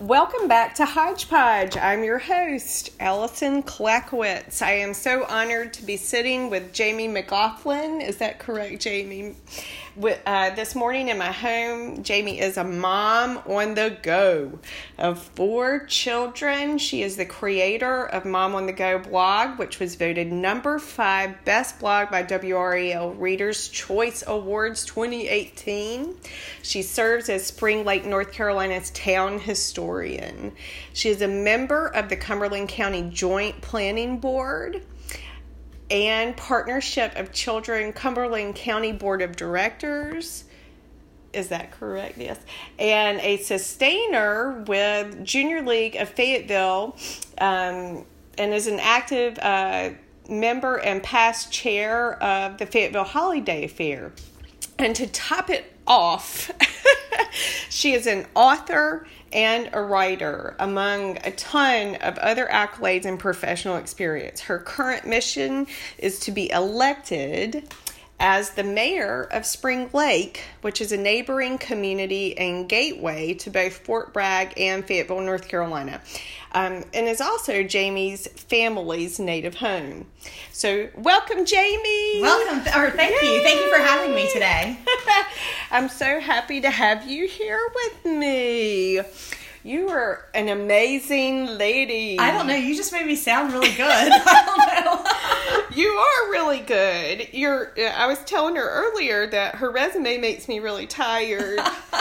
Welcome back to Hodgepodge. I'm your host, Allison Clackowitz. I am so honored to be sitting with Jami McLaughlin. Is that correct, Jami? Uh, this morning in my home. Jami is a mom on the go of four children. She is the creator of Mom on the Go blog, which was voted number five best blog by WRAL Readers' Choice Awards 2018. She serves as Spring Lake, North Carolina's town historian. She is a member of the Cumberland County Joint Planning Board and Partnership of Children Cumberland County Board of Directors. Is that correct? Yes. And a sustainer with Junior League of Fayetteville um, and is an active uh, member and past chair of the Fayetteville Holiday Fair. And to top it off, she is an author and a writer, among a ton of other accolades and professional experience. Her current mission is to be elected as the mayor of Spring Lake, which is a neighboring community and gateway to both Fort Bragg and Fayetteville, North Carolina, um, and is also Jami's family's native home. So, welcome, Jami. Welcome, or thank Yay. you. Thank you for having me today. I'm so happy to have you here with me. You are an amazing lady. I don't know. You just made me sound really good. I don't know. you are really good. You're. I was telling her earlier that her resume makes me really tired.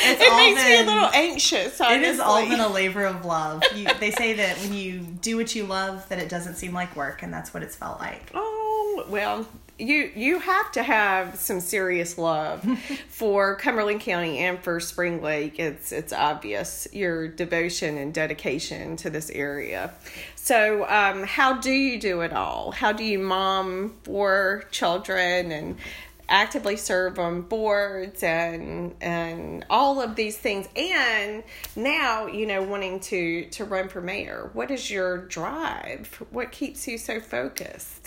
it makes been, me a little anxious. Honestly. It has all been a labor of love. You, they say that when you do what you love, that it doesn't seem like work, and that's what it's felt like. Oh well, you you have to have some serious love for Cumberland County and for Spring Lake. It's it's obvious your devotion and dedication to this area. So, um, how do you do it all? How do you mom four children and actively serve on boards and and all of these things and now you know wanting to to run for mayor what is your drive what keeps you so focused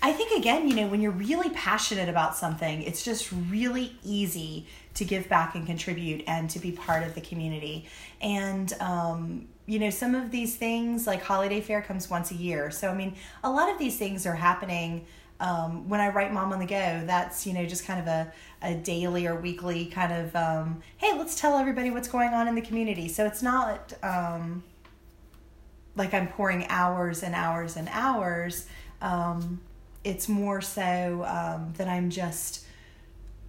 I think again, you know, when you're really passionate about something, it's just really easy to give back and contribute and to be part of the community. And um, you know, some of these things like holiday fair comes once a year. So I mean, a lot of these things are happening um, when I write Mom on the Go. That's you know just kind of a a daily or weekly kind of um, hey, let's tell everybody what's going on in the community. So it's not um, like I'm pouring hours and hours and hours. Um, it's more so um, that I'm just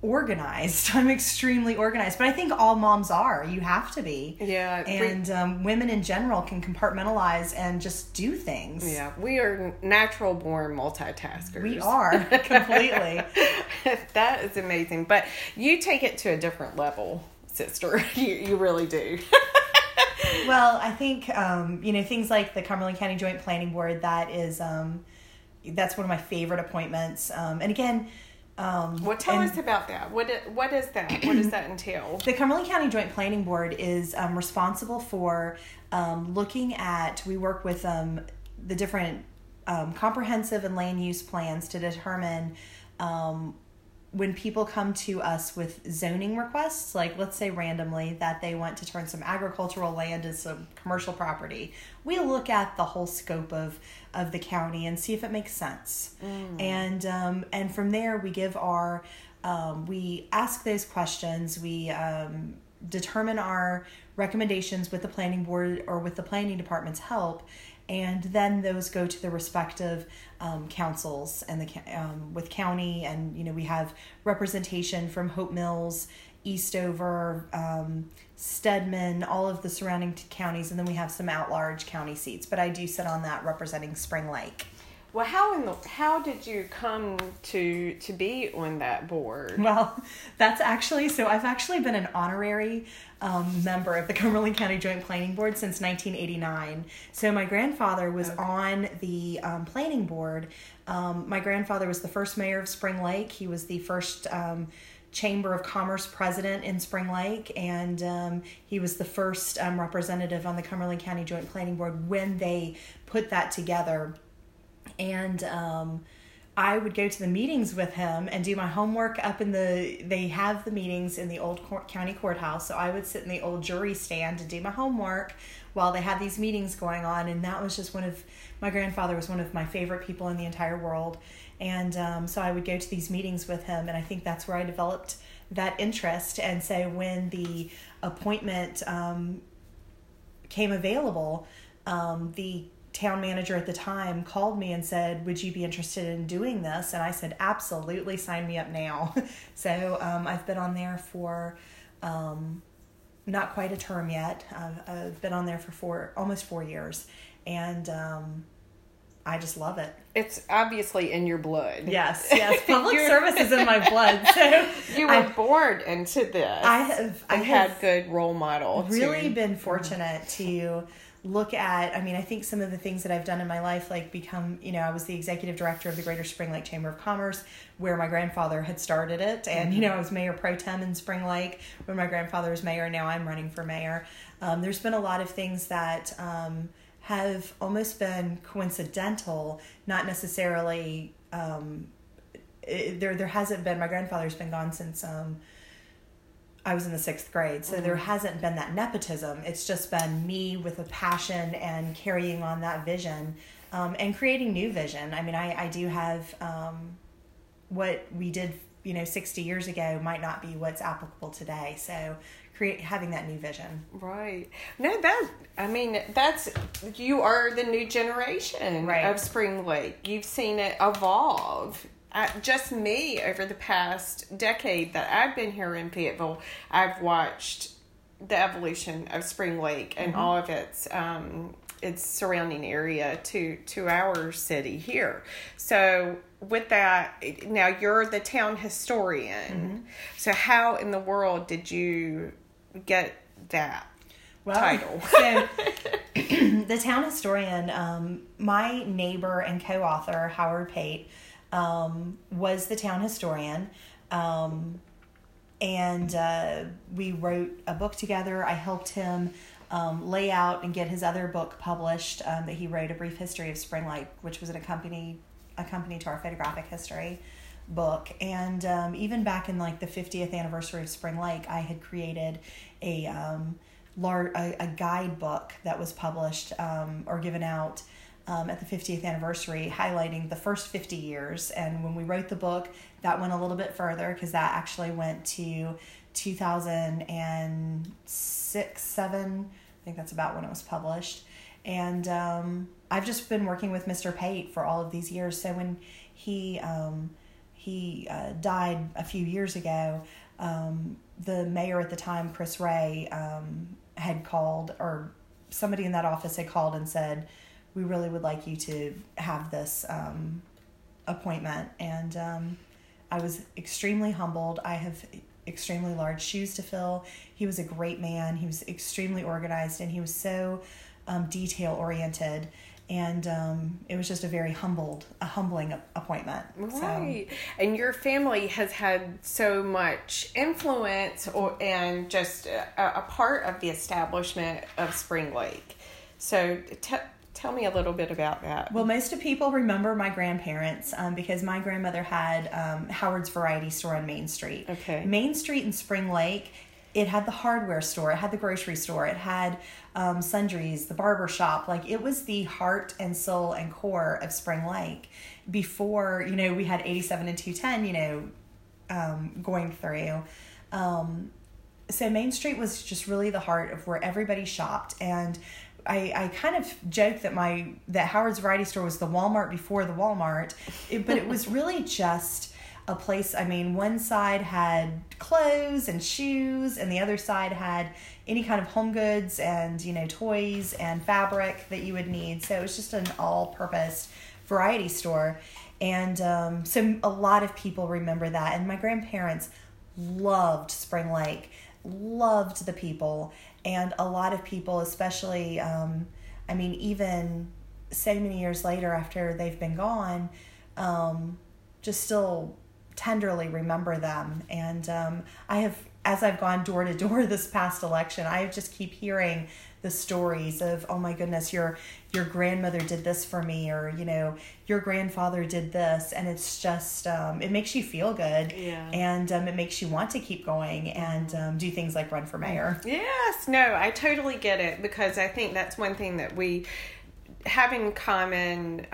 organized. I'm extremely organized, but I think all moms are. You have to be. Yeah. And um, women in general can compartmentalize and just do things. Yeah, we are natural born multitaskers. We are completely. that is amazing, but you take it to a different level, sister. You you really do. well, I think um, you know things like the Cumberland County Joint Planning Board. That is. Um, that's one of my favorite appointments. Um, and again, um, well, tell us about that. What what is that? What does that entail? The Cumberland County Joint Planning Board is um, responsible for um, looking at. We work with um, the different um, comprehensive and land use plans to determine um, when people come to us with zoning requests, like let's say randomly that they want to turn some agricultural land into some commercial property, we look at the whole scope of of the county and see if it makes sense. Mm. And um, and from there we give our um, we ask those questions. We um, determine our recommendations with the planning board or with the planning department's help and then those go to the respective um, councils and the um, with county and you know we have representation from Hope Mills, Eastover, um, Stedman, all of the surrounding counties, and then we have some out large county seats. But I do sit on that representing Spring Lake. Well, how in the how did you come to to be on that board? Well, that's actually so. I've actually been an honorary um, member of the Cumberland County Joint Planning Board since 1989. So my grandfather was okay. on the um, planning board. Um, my grandfather was the first mayor of Spring Lake. He was the first um, Chamber of Commerce president in Spring Lake, and um, he was the first um, representative on the Cumberland County Joint Planning Board when they put that together. And um, I would go to the meetings with him and do my homework up in the. They have the meetings in the old court, county courthouse, so I would sit in the old jury stand and do my homework while they had these meetings going on, and that was just one of my grandfather was one of my favorite people in the entire world, and um, so I would go to these meetings with him, and I think that's where I developed that interest. And so when the appointment um, came available, um, the town manager at the time called me and said, Would you be interested in doing this? And I said, Absolutely, sign me up now. so um, I've been on there for um, not quite a term yet. I've, I've, been on there for four, almost four years. And um, I just love it. It's obviously in your blood. Yes, yes. Public service is in my blood. So you were I, born into this. I have. I have had good role model. Really to, been fortunate to look at i mean i think some of the things that i've done in my life like become you know i was the executive director of the greater spring lake chamber of commerce where my grandfather had started it. And you know i was mayor pro tem in spring lake when my grandfather was mayor now i'm running for mayor. Um, there's been a lot of things that um, have almost been coincidental not necessarily um, it, there there hasn't been my grandfather's been gone since um, I was in the sixth grade, so mm-hmm. there hasn't been that nepotism. It's just been me with a passion and carrying on that vision um, and creating new vision. I mean, I, I do have um, what we did, you know, 60 years ago might not be what's applicable today. So create having that new vision. Right. No, that I mean that's you are the new generation right. of Spring Lake. You've seen it evolve uh, just me over the past decade that I've been here in Fayetteville, I've watched the evolution of Spring Lake and mm-hmm. all of its um, its surrounding area to to our city here. So with that, now you're the town historian. Mm-hmm. So how in the world did you get that well, title? so the town historian, um, my neighbor and co-author Howard Pate um, was the town historian. Um, and uh, we wrote a book together. I helped him um, lay out and get his other book published um, that he wrote, A Brief History of Spring Lake, which was an accompany, accompany to our photographic history book. And um, even back in like the 50th anniversary of Spring Lake, I had created a, um, large, a, a guidebook that was published um, or given out um, at the 50th anniversary, highlighting the first 50 years. And when we wrote the book, that went a little bit further because that actually went to 2006, 7. I think that's about when it was published. And um, I've just been working with Mr. Pate for all of these years. So when he um, he uh, died a few years ago, um, the mayor at the time, Chris Rey, um, had called, or somebody in that office had called and said, we really would like you to have this um, appointment. And um, I was extremely humbled. I have extremely large shoes to fill. He was a great man. He was extremely organized and he was so um, detail oriented. And um, it was just a very humbled, a humbling appointment. Right, so. and your family has had so much influence, or and just a, a part of the establishment of Spring Lake. So, Tell me a little bit about that. Well, most of people remember my grandparents um, because my grandmother had um, Howard's Variety Store on Main Street. Okay. Main Street in Spring Lake, it had the hardware store, it had the grocery store, it had um, sundries, the barber shop. Like it was the heart and soul and core of Spring Lake. Before you know, we had eighty seven and two ten. You know, um, going through. Um, so Main Street was just really the heart of where everybody shopped and I, I kind of joke that my that Howard's Variety Store was the Walmart before the Walmart, it, but it was really just a place. I mean, one side had clothes and shoes, and the other side had any kind of home goods and you know toys and fabric that you would need. So it was just an all-purpose variety store, and um, so a lot of people remember that. And my grandparents loved Spring Lake, loved the people and a lot of people, especially, um, I mean, even so many years later after they've been gone, um, just still tenderly remember them. And um, I have as I've gone door to door this past election, I just keep hearing the stories of oh my goodness your your grandmother did this for me or you know your grandfather did this and it's just um, it makes you feel good Yeah. and um, it makes you want to keep going and um, do things like run for mayor Yes, no, I totally get it because I think that's one thing that we have in common.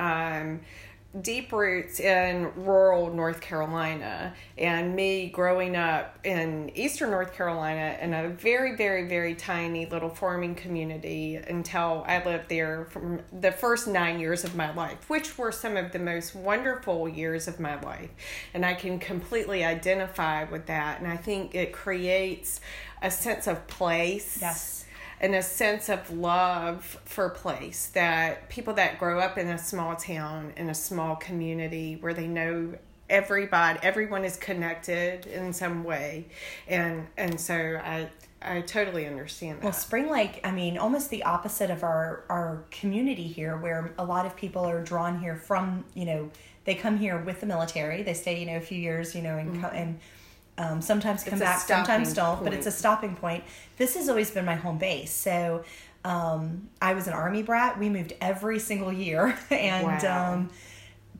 Deep roots in rural North Carolina, and me growing up in eastern North Carolina in a very, very, very tiny little farming community until I lived there from the first nine years of my life, which were some of the most wonderful years of my life. And I can completely identify with that. And I think it creates a sense of place yes and a sense of love for place that people that grow up in a small town in a small community where they know everybody everyone is connected in some way. And and so i i totally understand that. Well, Spring Lake, I mean, almost the opposite of our our community here, where a lot of people are drawn here from, you know, they come here with the military. They stay, you know, a few years, you know, and mm-hmm. co- and um, sometimes come back, sometimes don't. But it's a stopping point. This has always been my home base. So um, I was an army brat. We moved every single year, and Wow. um,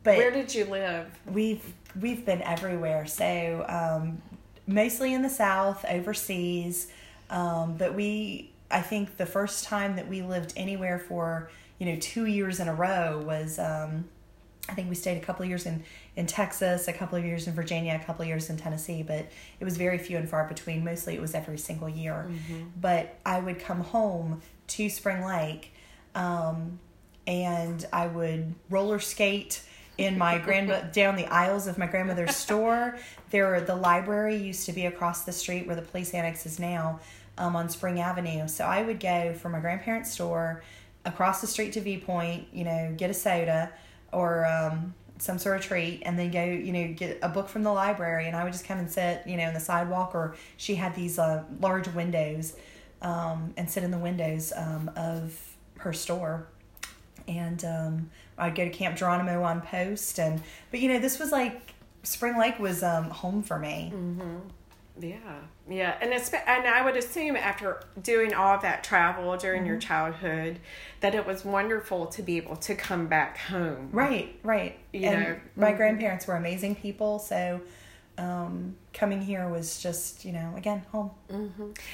but where did you live we've we've been everywhere so um, mostly in the south overseas um, but we i think the first time that we lived anywhere for you know two years in a row was um, i think we stayed a couple of years in in texas a couple of years in virginia a couple of years in tennessee but it was very few and far between mostly it was every single year but i would come home to spring lake um, and I would roller skate in my grandma down the aisles of my grandmother's store. There, the library used to be across the street where the police annex is now, um, on Spring Avenue. So I would go from my grandparents' store across the street to Viewpoint, you know, get a soda or um, some sort of treat, and then go, you know, get a book from the library. And I would just come and sit, you know, in the sidewalk, or she had these uh, large windows, um, and sit in the windows um, of her store and um, I'd go to Camp Geronimo on post, and but you know this was like Spring Lake was um, home for me. Yeah, yeah, and it's and I would assume after doing all of that travel during your childhood, that it was wonderful to be able to come back home. Right, right. You and know, my mhm. grandparents were amazing people, so um, coming here was just you know again home.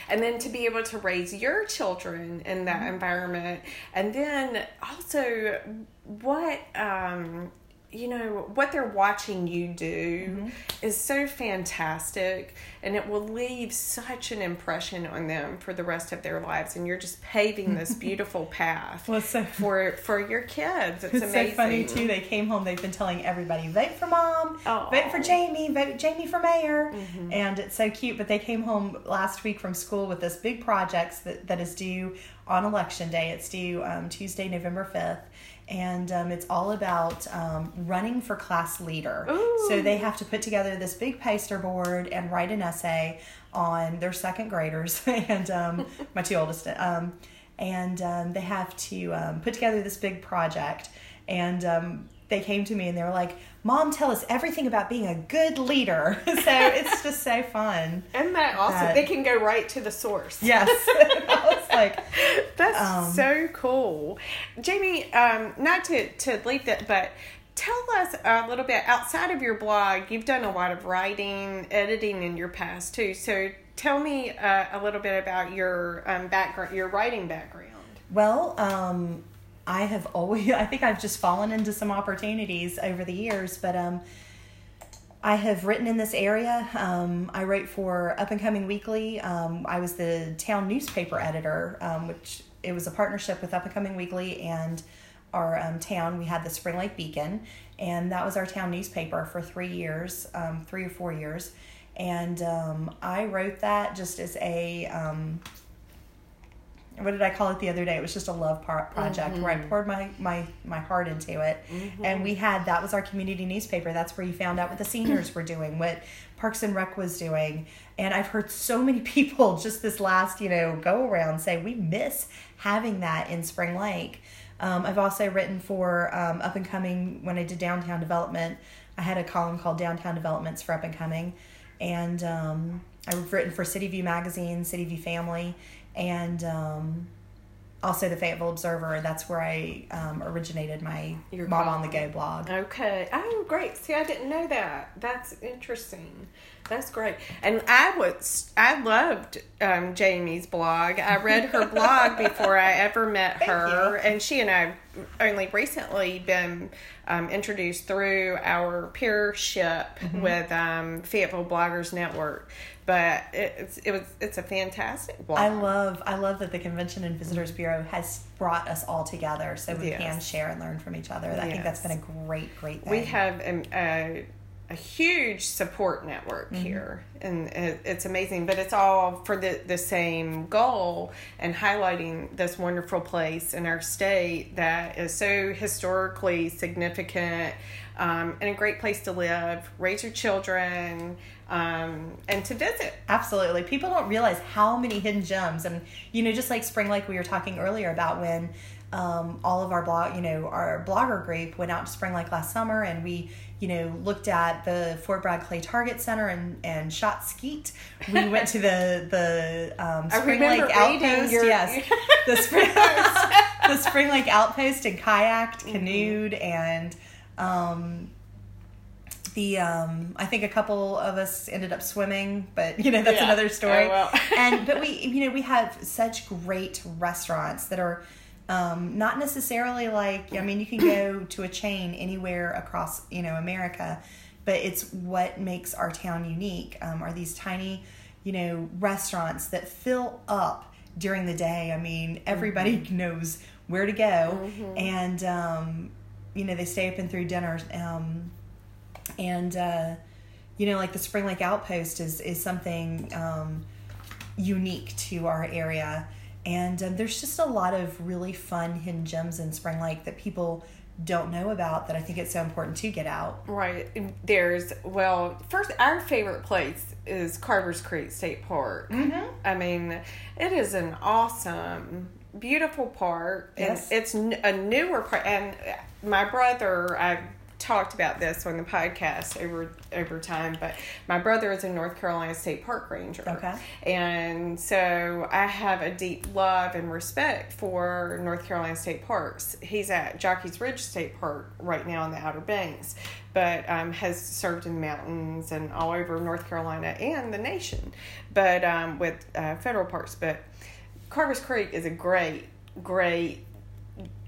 And then to be able to raise your children in that environment, and then also what um, you know what they're watching you do is so fantastic, and it will leave such an impression on them for the rest of their lives. And you're just paving this beautiful path Well, so for for your kids. It's, It's amazing. so funny too. They came home. They've been telling everybody, vote for mom, vote for Jami, vote Jami for mayor, and it's so cute. But they came home last week from school with this big project that, that is due on election day. It's due um, Tuesday, November fifth. And um, it's all about um, running for class leader. Ooh. So they have to put together this big poster board and write an essay on their second graders and um, my two oldest. Um, and um, they have to um, put together this big project. And um, they came to me and they were like, "Mom, tell us everything about being a good leader." so it's just so fun. Isn't that awesome? That- they can go right to the source. Yes, like, That's Um, so cool. Jami, um, not to, to leave that, but tell us a little bit outside of your blog. You've done a lot of writing, editing in your past too. So tell me uh, a little bit about your um, background, your writing background. Well, um, I have always, I think I've just fallen into some opportunities over the years, but um, I have written in this area. Um, I wrote for Up and Coming Weekly. Um, I was the town newspaper editor, um, which it was a partnership with Up and Coming Weekly and our um, town. We had the Spring Lake Beacon, and that was our town newspaper for three years, um, three or four years. And um, I wrote that just as a what did I call it the other day? It was just a love project where I poured my, my, my heart into it. And we had, that was our community newspaper. That's where you found out what the seniors were doing, what Parks and Rec was doing. And I've heard so many people just this last, you know, go around say we miss having that in Spring Lake. Um, I've also written for um, Up and Coming when I did downtown development. I had a column called Downtown Developments for Up and Coming. And um, I've written for City View Magazine, City View Family, and um, also the Fayetteville Observer. That's where I um, originated my Your Mom on the. Go blog. Okay. Oh, great. See, I didn't know that. That's interesting. That's great. And I was, I loved um, Jami's blog. I read her blog before I ever met her, and she and I only recently been um, introduced through our peership Mm-hmm. with um, Fayetteville Bloggers Network. But it's it was it's a fantastic blog. I love I love that the Convention and Visitors Bureau has brought us all together so we Yes. can share and learn from each other. I think that's been a great, great thing. we have a, a, a huge support network Mm-hmm. here and it, it's amazing but it's all for the, the same goal and highlighting this wonderful place in our state that is so historically significant um, and a great place to live raise your children um, and to visit Absolutely. People don't realize how many hidden gems and you know, just like Spring Lake we were talking earlier about when um, all of our blog, you know, our blogger group went out to Spring Lake last summer and we, you know, looked at the Fort Bragg Clay Target Center and, and shot skeet. We went to the the um, Spring Lake Outpost. your- yes, the Spring the Spring Lake Outpost and kayaked, canoed, and um, the um I think a couple of us ended up swimming, but you know that's Yeah. another story. Oh, well. and but we you know we have such great restaurants that are um, not necessarily like I mean you can go to a chain anywhere across you know America, but it's what makes our town unique. Um, are these tiny you know restaurants that fill up during the day? I mean everybody Mm-hmm. knows where to go, and um, you know they stay open through dinner. Um, and uh, you know like the spring lake outpost is is something um, unique to our area and um, there's just a lot of really fun hidden gems in spring lake that people don't know about that i think it's so important to get out Right. There's well, first our favorite place is Carver's Creek State Park. Mhm. I mean, it is an awesome, beautiful park, and Yes. it's a newer park. And my brother, I talked about this on the podcast over over time, but my brother is a North Carolina State Park Ranger. Okay. And so I have a deep love and respect for North Carolina State Parks. He's at Jockey's Ridge State Park right now in the Outer Banks, but um, has served in the mountains and all over North Carolina and the nation, but um, with uh, federal parks. But Carver's Creek is a great, great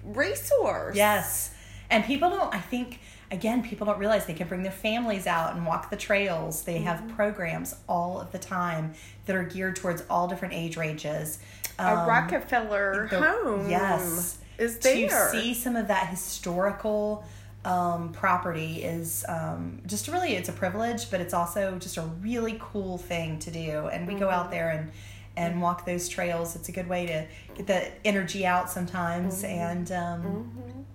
resource. yes and people don't i think again people don't realize they can bring their families out and walk the trails they have programs all of the time that are geared towards all different age ranges A Um, Rockefeller the- home. yes Is there. to see some of that historical um, property is um, just really it's a privilege but it's also just a really cool thing to do and we go Mm-hmm. out there and and walk those trails it's a good way to get the energy out sometimes Mm-hmm. and um,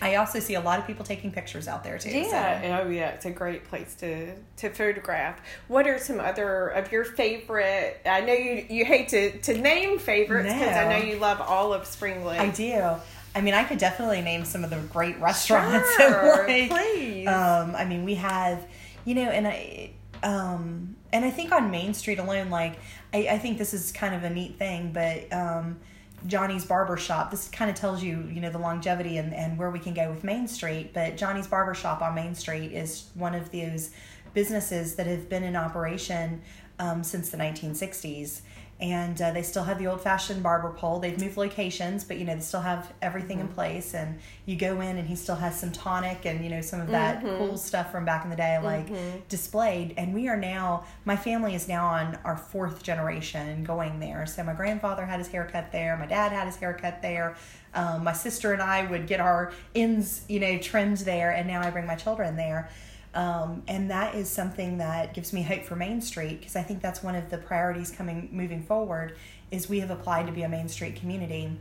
i also see a lot of people taking pictures out there too so. Yeah, oh yeah, it's a great place to to photograph. What are some other of your favorite? I know you you hate to to name favorites because I know you love all of Spring Lake. I do. I mean, I could definitely name some of the great restaurants. Sure, like, please. Um, I mean, we have, you know, and I, um, and I think on Main Street alone, like, I, I think this is kind of a neat thing, but um, Johnny's Barber Shop. This kind of tells you, you know, the longevity and, and where we can go with Main Street. But Johnny's Barber Shop on Main Street is one of those businesses that have been in operation um, since the 1960s. And uh, they still have the old fashioned barber pole. They've moved locations, but you know, they still have everything in place. And you go in, and he still has some tonic and you know, some of that cool stuff from back in the day, like displayed. And we are now, my family is now on our fourth generation going there. So my grandfather had his haircut there, my dad had his haircut there. Um, my sister and I would get our ends, you know, trimmed there, and now I bring my children there. Um, and that is something that gives me hope for Main Street because I think that's one of the priorities coming moving forward is we have applied to be a Main Street community.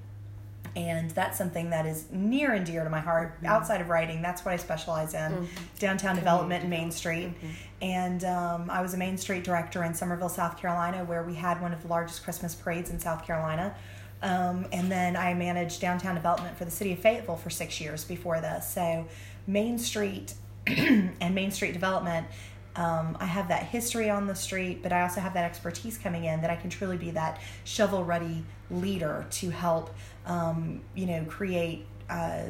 And that's something that is near and dear to my heart. Outside of writing that's what i specialize in. Downtown development and main street. And um, i was a main street director in summerville south carolina where we had one of the largest christmas parades in south carolina. Um, and then i managed downtown development for the city of fayetteville for six years before this. So main street and main street development um, I have that history on the street, but I also have that expertise coming in that I can truly be that shovel ready leader to help, um, you know, create uh,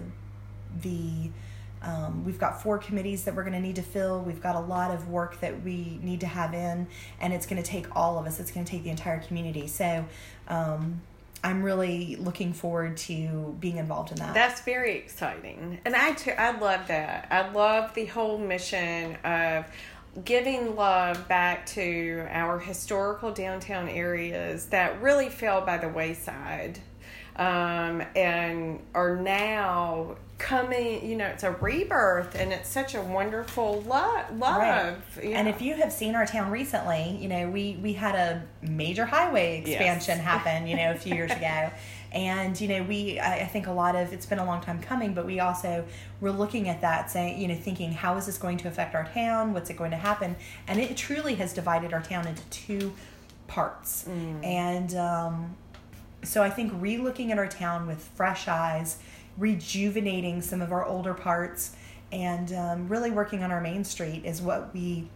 the. Um, we've got four committees that we're going to need to fill. We've got a lot of work that we need to have in, and it's going to take all of us. It's going to take the entire community. So, um, I'm really looking forward to being involved in that. That's very exciting. And I too, I love that. I love the whole mission of giving love back to our historical downtown areas that really fell by the wayside um, and are now coming you know it's a rebirth and it's such a wonderful lo- love right. yeah. and if you have seen our town recently you know we we had a major highway expansion yes. happen you know a few years ago and you know we I, I think a lot of it's been a long time coming but we also we're looking at that saying you know thinking how is this going to affect our town what's it going to happen and it truly has divided our town into two parts mm. and um, so i think re-looking at our town with fresh eyes rejuvenating some of our older parts and um, really working on our main street is what we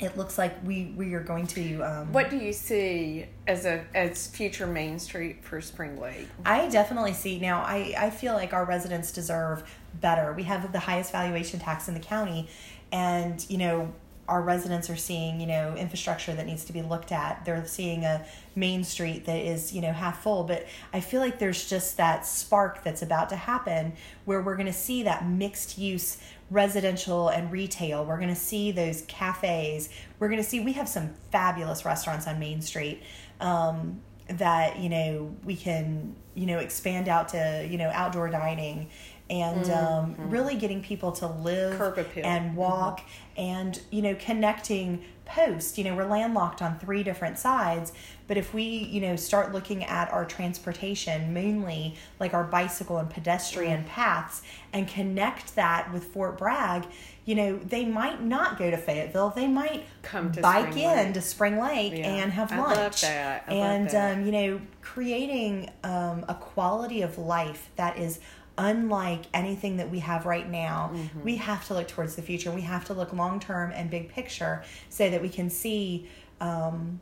it looks like we we are going to um, what do you see as a as future main street for spring lake? I definitely see now i i feel like our residents deserve better. We have the highest valuation tax in the county and you know our residents are seeing, you know, infrastructure that needs to be looked at. They're seeing a main street that is, you know, half full. But I feel like there's just that spark that's about to happen where we're going to see that mixed use residential and retail. We're going to see those cafes. We're going to see, we have some fabulous restaurants on Main Street. Um, that you know we can you know expand out to you know outdoor dining and um, mm-hmm. really getting people to live and walk mm-hmm. and you know connecting post you know we're landlocked on three different sides but if we you know start looking at our transportation mainly like our bicycle and pedestrian mm-hmm. paths and connect that with fort bragg you know they might not go to fayetteville they might come to bike spring in lake. to spring lake yeah. and have lunch I love that. I and. Um, you know creating um, a quality of life that is unlike anything that we have right now, mm-hmm. we have to look towards the future. We have to look long term and big picture so that we can see, um,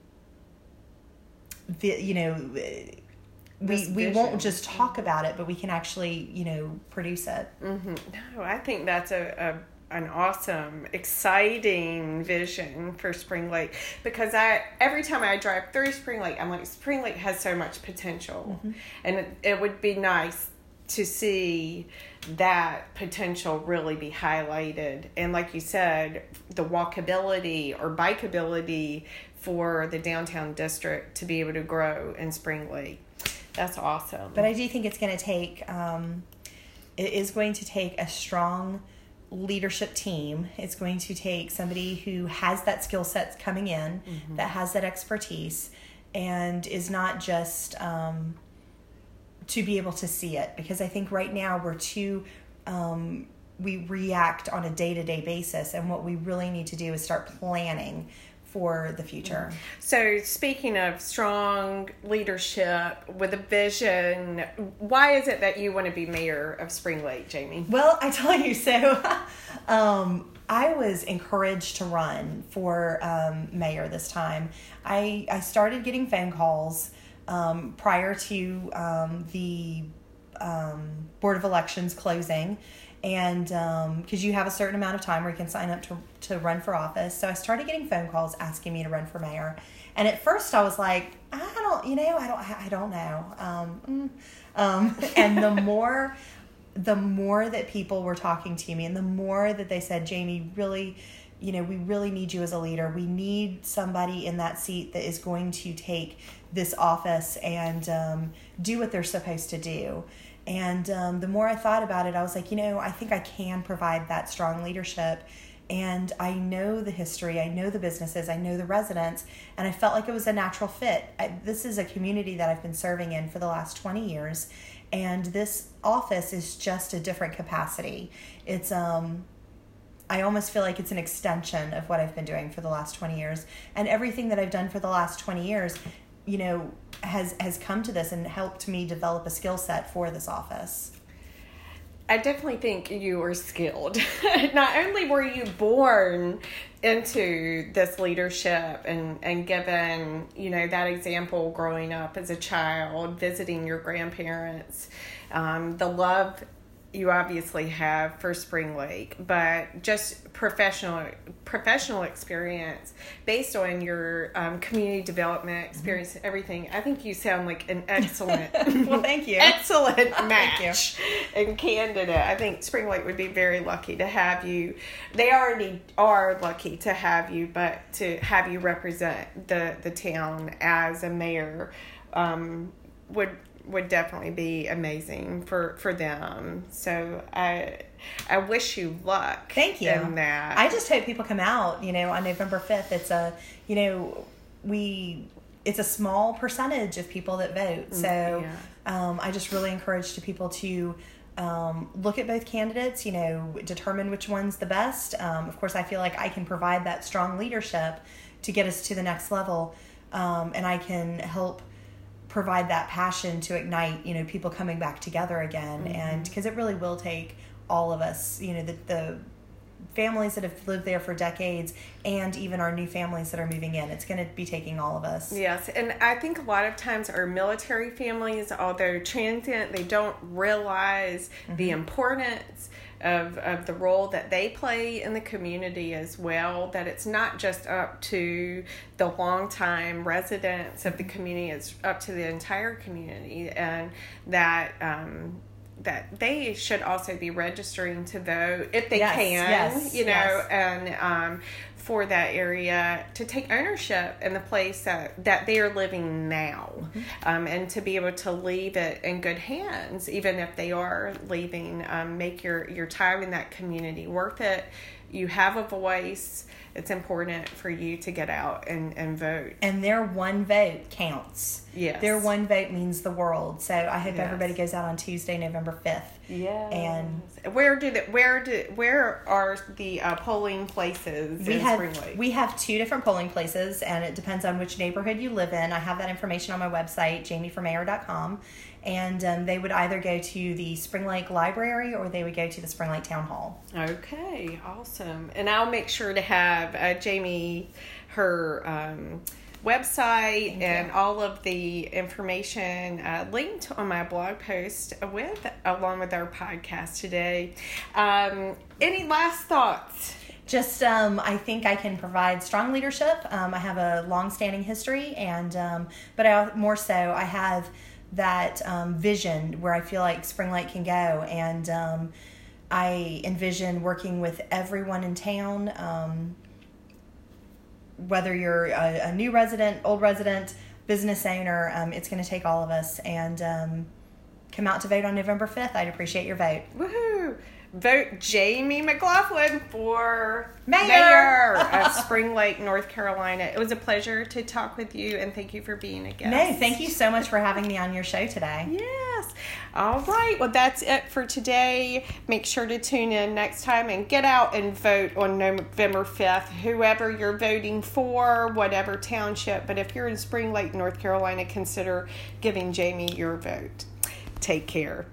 the you know, we we won't just talk about it, but we can actually you know produce it. Mm-hmm. No, I think that's a, a an awesome, exciting vision for Spring Lake because I every time I drive through Spring Lake, I'm like Spring Lake has so much potential, mm-hmm. and it, it would be nice to see that potential really be highlighted. And like you said, the walkability or bikeability for the downtown district to be able to grow in Spring Lake. That's awesome. But I do think it's going to take, um, it is going to take a strong leadership team. It's going to take somebody who has that skill set coming in, mm-hmm. that has that expertise, and is not just, um, to be able to see it because I think right now we're too um, we react on a day to day basis, and what we really need to do is start planning for the future. So, speaking of strong leadership with a vision, why is it that you want to be mayor of Spring Lake, Jami? Well, I tell you, so um, I was encouraged to run for um, mayor this time. I, I started getting phone calls um, prior to um, the um, Board of Elections closing. And because um, you have a certain amount of time where you can sign up to, to run for office. So I started getting phone calls asking me to run for mayor. And at first I was like, I don't, you know, I don't, I don't know. Um, mm. um, and the more, the more that people were talking to me and the more that they said, Jami, really, you know, we really need you as a leader. We need somebody in that seat that is going to take this office and um, do what they're supposed to do. And um, the more I thought about it, I was like, you know, I think I can provide that strong leadership. And I know the history, I know the businesses, I know the residents, and I felt like it was a natural fit. I, this is a community that I've been serving in for the last 20 years, and this office is just a different capacity. It's um, I almost feel like it's an extension of what I've been doing for the last 20 years. And everything that I've done for the last 20 years you know has has come to this and helped me develop a skill set for this office I definitely think you are skilled. Not only were you born into this leadership and, and given, you know, that example growing up as a child, visiting your grandparents, um, the love you obviously have for Spring Lake, but just professional professional experience based on your um, community development experience, mm-hmm. everything. I think you sound like an excellent, well, thank you, excellent match and candidate. I think Spring Lake would be very lucky to have you. They already are lucky to have you, but to have you represent the the town as a mayor um, would would definitely be amazing for for them. So I I wish you luck. Thank you. In that, I just hope people come out. You know, on November fifth. It's a you know we it's a small percentage of people that vote. Mm, so yeah. um, I just really encourage to people to. Um, look at both candidates, you know, determine which one's the best. Um, of course, I feel like I can provide that strong leadership to get us to the next level, um, and I can help provide that passion to ignite you know people coming back together again mm-hmm. and because it really will take all of us you know the, the families that have lived there for decades and even our new families that are moving in it's going to be taking all of us yes and i think a lot of times our military families although transient they don't realize mm-hmm. the importance of, of the role that they play in the community as well. That it's not just up to the longtime residents of the community, it's up to the entire community, and that. Um, that they should also be registering to vote if they yes, can, yes, you know, yes. and um, for that area to take ownership in the place that, that they are living now mm-hmm. um, and to be able to leave it in good hands even if they are leaving um, make your, your time in that community worth it you have a voice it's important for you to get out and, and vote. And their one vote counts. Yes. Their one vote means the world. So I hope yes. everybody goes out on Tuesday, November fifth. Yeah. And where do the, where do where are the uh, polling places we have, We have two different polling places, and it depends on which neighborhood you live in. I have that information on my website, jamiformayor.com and um, they would either go to the Spring Lake Library or they would go to the Spring Lake Town Hall. Okay, awesome. And I'll make sure to have uh, Jami her um, website Thank and you. all of the information uh, linked on my blog post with along with our podcast today. Um, any last thoughts? just um, I think I can provide strong leadership. Um, I have a long-standing history, and um, but I more so I have that um, vision where I feel like Spring Lake can go. And um, I envision working with everyone in town, um, whether you're a, a, new resident, old resident, business owner, um, it's going to take all of us. And um, come out to vote on November 5th. I'd appreciate your vote. Woohoo! Vote Jami McLaughlin for mayor, mayor of Spring Lake, North Carolina. It was a pleasure to talk with you, and thank you for being a guest. No, thank you so much for having me on your show today. Yes. All right. Well, that's it for today. Make sure to tune in next time and get out and vote on November 5th, whoever you're voting for, whatever township. But if you're in Spring Lake, North Carolina, consider giving Jami your vote. Take care.